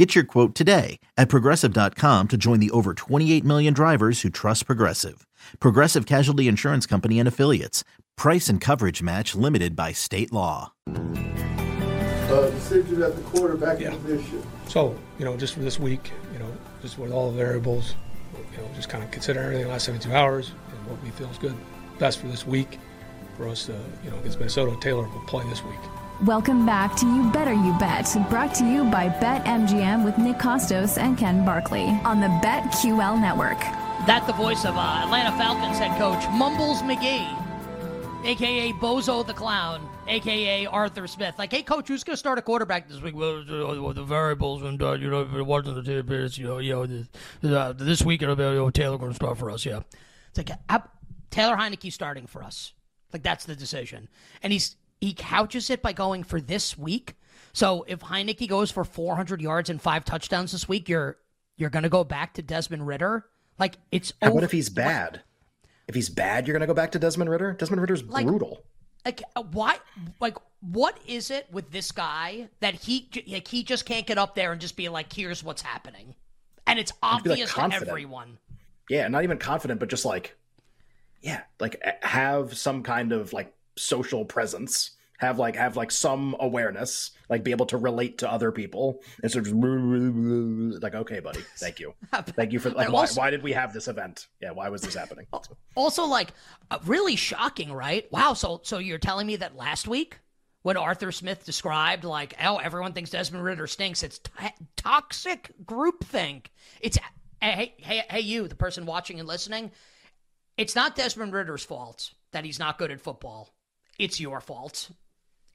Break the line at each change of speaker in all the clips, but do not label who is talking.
Get your quote today at progressive.com to join the over 28 million drivers who trust Progressive. Progressive Casualty Insurance Company and Affiliates. Price and coverage match limited by state law.
Uh, decision at the quarterback
Yeah.
position.
So, you know, just for this week, you know, just with all the variables, you know, just kind of consider everything in the last 72 hours and what we feel is good, best for this week for us to, you know, against Minnesota. Taylor will play this week.
Welcome back to You Better You Bet, brought to you by BetMGM with Nick Kostos and Ken Barkley on the BetQL network.
That the voice of uh, Atlanta Falcons head coach Mumbles McGee, aka Bozo the Clown, aka Arthur Smith. Like, hey, coach, who's going to start a quarterback this week? Well, the variables and uh, you know, if it wasn't the tidbits, you know, you know, this, uh, this week it'll be you know, Taylor going to start for us. Yeah, it's like Taylor Heinicke starting for us. Like that's the decision, and he's he couches it by going for this week. So if Heinicke goes for 400 yards and five touchdowns this week, you're you're going to go back to Desmond Ridder. Like it's over-
about if he's bad? If he's bad, you're gonna go back to Desmond Ridder. Desmond Ridder's
Like-
brutal.
like uh, why like what is it with this guy that he like he just can't get up there and just be like here's what's happening and it's
be, like,
obvious to everyone
Yeah, not even confident, but just like, yeah, like have some kind of like social presence. Have like have like some awareness, like be able to relate to other people. And so just like, okay, buddy, thank you, thank you for like. Why,
also-
why did we have this event? Yeah, why was this happening?
also like uh, really shocking right wow so so you're telling me that last week when arthur smith described like oh everyone thinks desmond ridder stinks it's t- toxic groupthink it's hey hey hey you the person watching and listening it's not desmond ridder's fault that he's not good at football it's your fault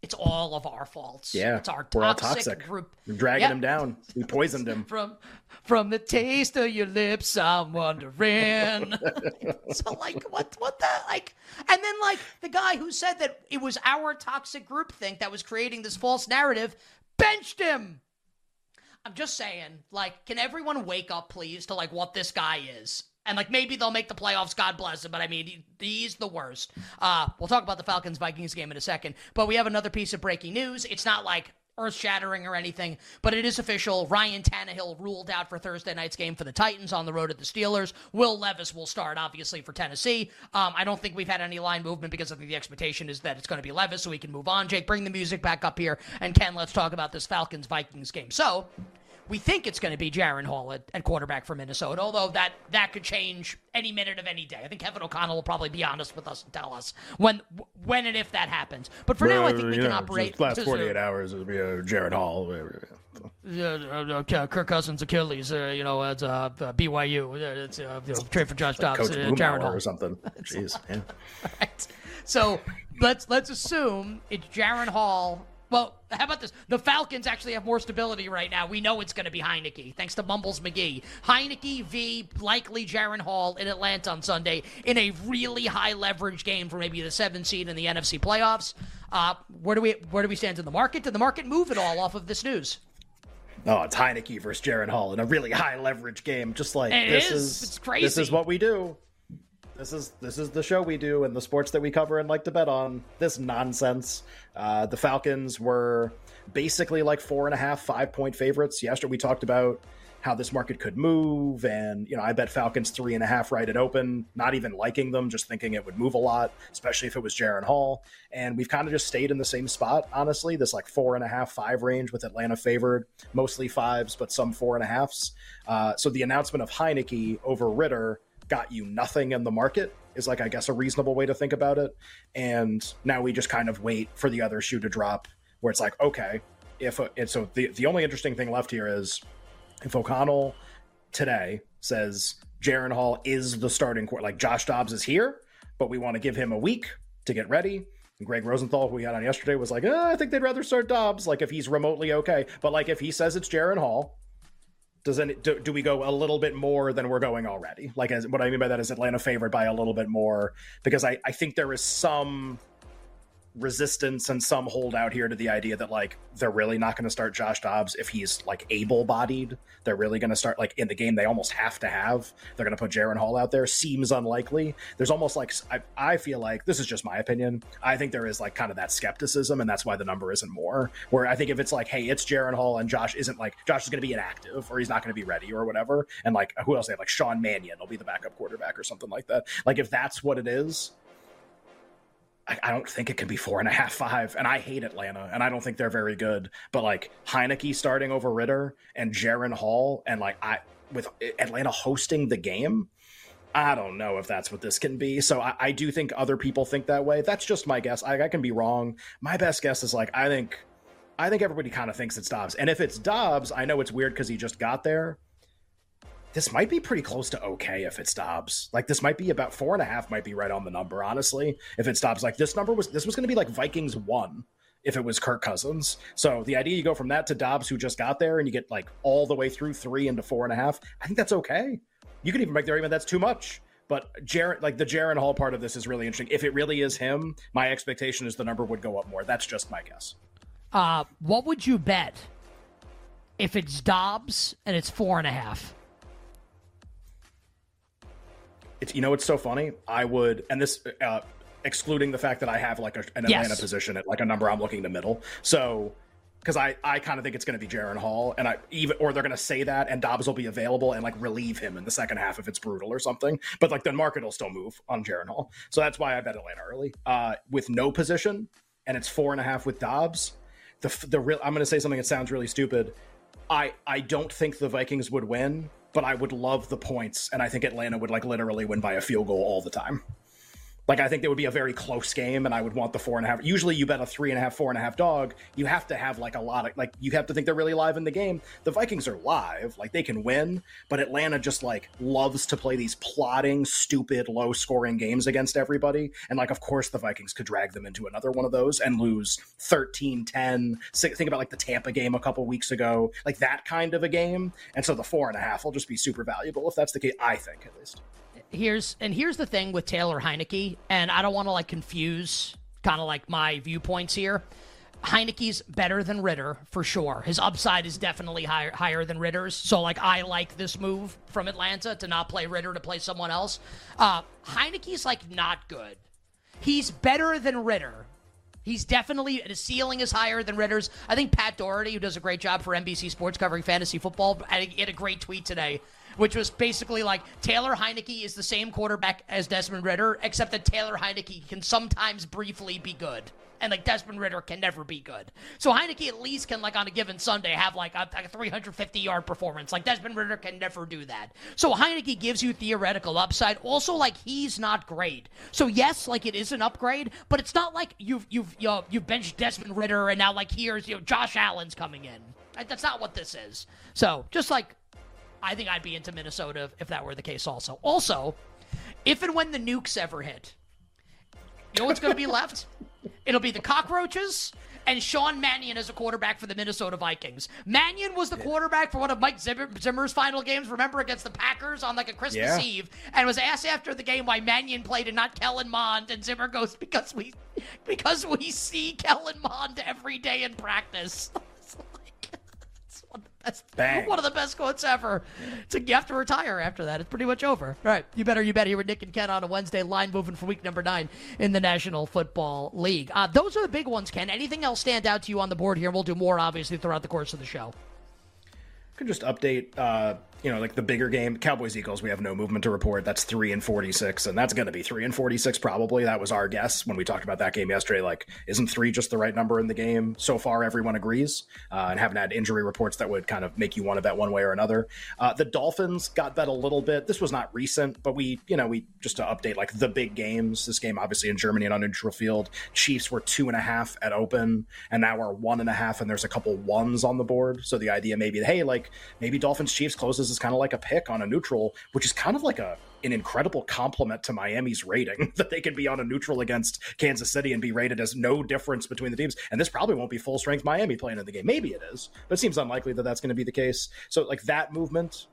it's all of our faults
Yeah,
it's our
we're all
toxic,
toxic.
group
We're dragging
Yep.
him down. We poisoned him.
from from the taste of your lips i'm wondering so like what what the like and then like the guy who said that it was our toxic groupthink that was creating this false narrative benched him i'm just saying like can everyone wake up please to like what this guy is and like maybe they'll make the playoffs god bless him but i mean he, he's the worst uh we'll talk about the falcons vikings game in a second but we have another piece of breaking news it's not like earth shattering or anything, but it is official. Ryan Tannehill ruled out for Thursday night's game for the Titans on the road at the Steelers. Will Levis will start, obviously, for Tennessee. Um, I don't think we've had any line movement because I think the expectation is that it's going to be Levis, so we can move on. Jake, bring the music back up here. And Ken, let's talk about this Falcons Vikings game. So, we think it's going to be Jaren Hall at, at quarterback for Minnesota, although that that could change any minute of any day. I think Kevin O'Connell will probably be honest with us and tell us when when and if that happens. But for now, I think we can operate.
last
to-
forty eight hours. It'll be a Jaren Hall.
uh, uh, uh, Kirk Cousins Achilles, uh, you know, it's uh, uh, BYU. Uh, It's uh, you know, trade for Josh Dobbs,
Coach
uh,
Jaren
Hall.
or something. Jeez, yeah.
Right. So let's let's assume it's Jaren Hall. Well, how about this? The Falcons actually have more stability right now. We know it's going to be Heinicke, thanks to Mumbles McGee. Heinicke v. likely Jaren Hall in Atlanta on Sunday in a really high leverage game for maybe the seventh seed in the NFC playoffs. Uh, where do we where do we stand in the market? Did the market move at all off of this news?
Oh, it's Heinicke versus Jaren Hall in a really high leverage game. Just like
It
this
is.
is,
It's
This is what we do. This is this is the show we do and the sports that we cover and like to bet on. This nonsense. Uh, the Falcons were basically like four and a half, five point favorites. Yesterday we talked about how this market could move, and you know I bet Falcons three and a half right at open. Not even liking them, just thinking it would move a lot, especially if it was Jaren Hall. And we've kind of just stayed in the same spot, honestly. This like four and a half, five range with Atlanta favored, mostly fives, but some four and a halves. Uh, so the announcement of Heinicke over Ridder got you nothing in the market is like I guess a reasonable way to think about it. And now we just kind of wait for the other shoe to drop, where it's like okay, if and so the the only interesting thing left here is if O'Connell today says Jaren Hall is the starting court, like Josh Dobbs is here, but we want to give him a week to get ready. And Greg Rosenthal, who we had on yesterday, was like, "Uh, I think they'd rather start Dobbs, like if he's remotely okay. But like if he says it's Jaren Hall, does any do, do we go a little bit more than we're going already? Like, as, what I mean by that is Atlanta favored by a little bit more because I I think there is some resistance and some holdout here to the idea that like they're really not going to start Josh Dobbs if he's like able-bodied. They're really going to start like in the game they almost have to have. They're going to put Jaren Hall out there. Seems unlikely. There's almost like I, I feel like this is just my opinion. I think there is like kind of that skepticism, and that's why the number isn't more. Where I think if it's like, hey, it's Jaren Hall and Josh isn't like Josh is going to be inactive or he's not going to be ready or whatever, and like who else they have like Sean Mannion will be the backup quarterback or something like that. Like if that's what it is, I, I don't think it can be four and a half, five. And I hate Atlanta, and I don't think they're very good. But like Heinicke starting over Ridder and Jaren Hall, and like I with Atlanta hosting the game, I don't know if that's what this can be. So I, I do think other people think that way. That's just my guess. I, I can be wrong. My best guess is like I think I think everybody kind of thinks it's Dobbs. And if it's Dobbs, I know it's weird because he just got there this might be pretty close to okay if it stops. Like this might be about four and a half, might be right on the number, honestly. If it stops, like this number was this was going to be like Vikings one if it was Kirk Cousins. So the idea you go from that to Dobbs, who just got there, and you get like all the way through three into four and a half. I think that's okay. You could even make the argument that's too much. But Jaren, like the Jaren Hall part of this is really interesting. If it really is him, my expectation is the number would go up more. That's just my guess.
Uh, what would you bet if it's Dobbs and it's four and a half?
It's you know it's so funny. I would, and this uh, excluding the fact that I have like a, an Atlanta yes. position at like a number I'm looking to middle. So because I, I kind of think it's going to be Jaren Hall, and I even or they're going to say that, and Dobbs will be available and like relieve him in the second half if it's brutal or something. But like the market will still move on Jaren Hall, so that's why I bet Atlanta early uh, with no position, and it's four and a half with Dobbs. The the real I'm going to say something that sounds really stupid. I I don't think the Vikings would win, but I would love the points, and I think Atlanta would like literally win by a field goal all the time. Like I think there would be a very close game, and I would want the four and a half. Usually, you bet a three and a half, four and a half dog. You have to have like a lot of like you have to think they're really live in the game. The Vikings are live, like they can win, but Atlanta just like loves to play these plotting, stupid, low scoring games against everybody. And like, of course, the Vikings could drag them into another one of those and lose 13-10. Think about like the Tampa game a couple weeks ago, like that kind of a game. And so the four and a half will just be super valuable if that's the case. I think at least
here's and here's the thing with Taylor Heinicke, and I don't want to like confuse kind of like my viewpoints here. Heinicke's better than Ridder for sure. His upside is definitely higher higher than Ridder's. So like I like this move from Atlanta to not play Ridder to play someone else. Uh, Heinicke's like not good. He's better than Ridder. He's definitely his ceiling is higher than Ridder's. I think Pat Daugherty, who does a great job for NBC Sports covering fantasy football, had a great tweet today which was basically like Taylor Heinicke is the same quarterback as Desmond Ridder, except that Taylor Heinicke can sometimes briefly be good. And like Desmond Ridder can never be good. So Heinicke at least can like on a given Sunday have like a, a 350 yard performance. Like Desmond Ridder can never do that. So Heinicke gives you theoretical upside. Also, like he's not great. So yes, like it is an upgrade, but it's not like you've you've you know, you've benched Desmond Ridder and now like here's you know Josh Allen's coming in. That's not what this is. So just like I think I'd be into Minnesota if that were the case also. Also, if and when the nukes ever hit, you know what's going to be left? It'll be the cockroaches and Sean Mannion as a quarterback for the Minnesota Vikings. Mannion was the quarterback for one of Mike Zimmer, Zimmer's final games, remember, against the Packers on like a Christmas yeah. Eve, and was asked after the game why Mannion played and not Kellen Mond, and Zimmer goes, because we because we see Kellen Mond every day in practice. That's Bang. one of the best quotes ever. So you have to retire after that. It's pretty much over. All right, you better you better here with Nick and Ken on a Wednesday. Line moving for week number nine in the National Football League. Uh, those are the big ones, Ken. Anything else stand out to you on the board here? We'll do more obviously throughout the course of the show.
Could just update uh, you know, like the bigger game, Cowboys Eagles, we have no movement to report. That's three and forty six, and that's going to be three and forty six probably. That was our guess when we talked about that game yesterday. Like, isn't three just the right number in the game? So far, everyone agrees, uh, and haven't had injury reports that would kind of make you want to bet one way or another. Uh, the Dolphins got bet a little bit. This was not recent, but we, you know, we just to update like the big games. This game obviously in Germany and on neutral field. Chiefs were two and a half at open, and now we're one and a half, and there's a couple ones on the board. So the idea maybe, hey, like maybe Dolphins Chiefs closes is kind of like a pick on a neutral, which is kind of like a an incredible compliment to Miami's rating that they can be on a neutral against Kansas City and be rated as no difference between the teams. And this probably won't be full strength Miami playing in the game. Maybe it is, but it seems unlikely that that's going to be the case. So, like, that movement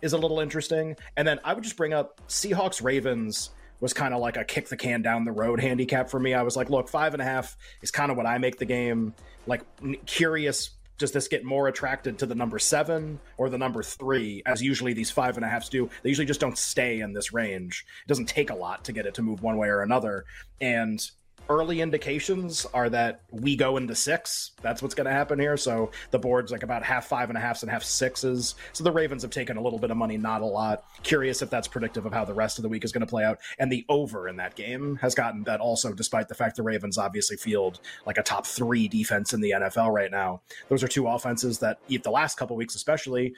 is a little interesting. And then I would just bring up Seahawks Ravens was kind of like a kick the can down the road handicap for me. I was like, look, five and a half is kind of what I make the game. Like, curious does this get more attracted to the number seven or the number three, as usually these five and a halfs do? They usually just don't stay in this range. It doesn't take a lot to get it to move one way or another. And early indications are that we go into six. That's what's going to happen here. So the board's like about half five and a halfs and half sixes. So the Ravens have taken a little bit of money, not a lot. Curious if that's predictive of how the rest of the week is going to play out. And the over in that game has gotten that also, despite the fact the Ravens obviously field like a top three defense in the NFL right now. Those are two offenses that, the last couple weeks especially,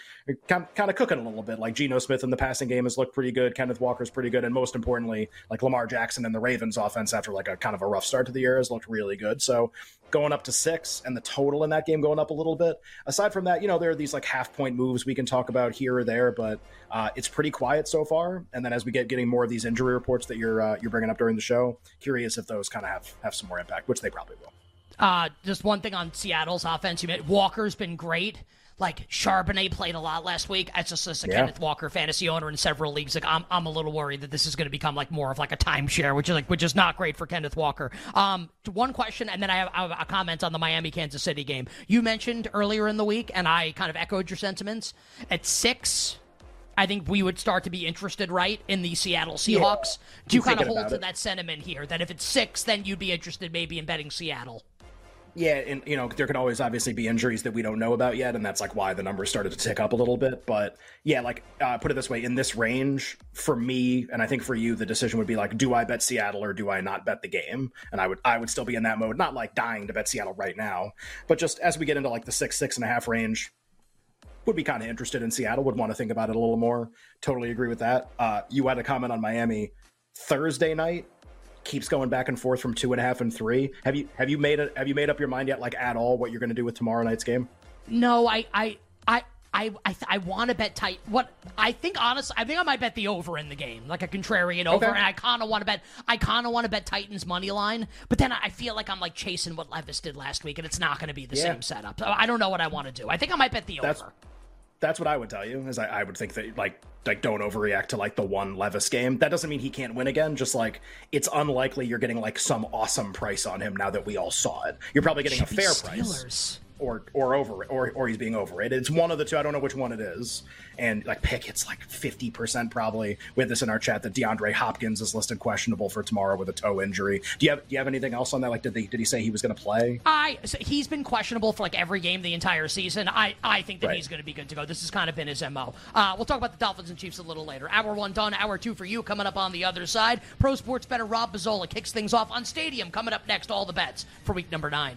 kind of cooking a little bit. Like Geno Smith in the passing game has looked pretty good. Kenneth Walker's pretty good. And most importantly, like Lamar Jackson and the Ravens offense after like a kind of a rough rough start to the year has looked really good. So going up to six and the total in that game going up a little bit. Aside from that, you know, there are these like half point moves we can talk about here or there, but uh, it's pretty quiet so far. And then as we get getting more of these injury reports that you're uh, you're bringing up during the show, curious if those kind of have have some more impact, which they probably will.
Uh, just one thing on Seattle's offense. You mean Walker's been great like Charbonnet played a lot last week. As just as a yeah. Kenneth Walker fantasy owner in several leagues, like I'm, I'm a little worried that this is going to become like more of like a timeshare, which is like which is not great for Kenneth Walker. Um, one question, and then I have, I have a comment on the Miami Kansas City game. You mentioned earlier in the week, and I kind of echoed your sentiments at six. I think we would start to be interested, right, in the Seattle Seahawks. Yeah. Do you kind of hold to it. that sentiment here that if it's six, then you'd be interested maybe in betting Seattle?
Yeah, and you know there could always obviously be injuries that we don't know about yet, and that's like why the numbers started to tick up a little bit. But yeah, like uh, put it this way: in this range, for me, and I think for you, the decision would be like, do I bet Seattle or do I not bet the game? And I would I would still be in that mode, not like dying to bet Seattle right now, but just as we get into like the six six and a half range, would be kind of interested in Seattle. Would want to think about it a little more. Totally agree with that. Uh, you had a comment on Miami Thursday night keeps going back and forth from two and a half and three. Have you have you made it? Have you made up your mind yet, like at all, what you're going to do with tomorrow night's game?
No, I I I. I I, I want to bet tight. What I think, honestly, I think I might bet the over in the game, like a contrarian over, okay. and I kind of want to bet. I kind of want to bet Titans money line, but then I feel like I'm like chasing what Levis did last week, and it's not going to be the yeah. same setup. So I don't know what I want to do. I think I might bet the
That's,
over.
That's what I would tell you. Is I, I would think that like like don't overreact to like the one Levis game. That doesn't mean he can't win again. Just like it's unlikely you're getting like some awesome price on him now that we all saw it. You're probably getting a fair Steelers. price or or over or or he's being overrated. It's one of the two. I don't know which one it is. And like Pickett's like fifty percent probably with this in our chat that DeAndre Hopkins is listed questionable for tomorrow with a toe injury. Do you have do you have anything else on that? Like did they did he say he was going to play?
I so he's been questionable for like every game the entire season. I I think that right. he's going to be good to go. This has kind of been his mo. Uh, we'll talk about the Dolphins and Chiefs a little later. Hour one done. Hour two for you coming up on the other side. Pro sports better Rob Pizzola kicks things off on Stadium coming up next. All the bets for week number nine.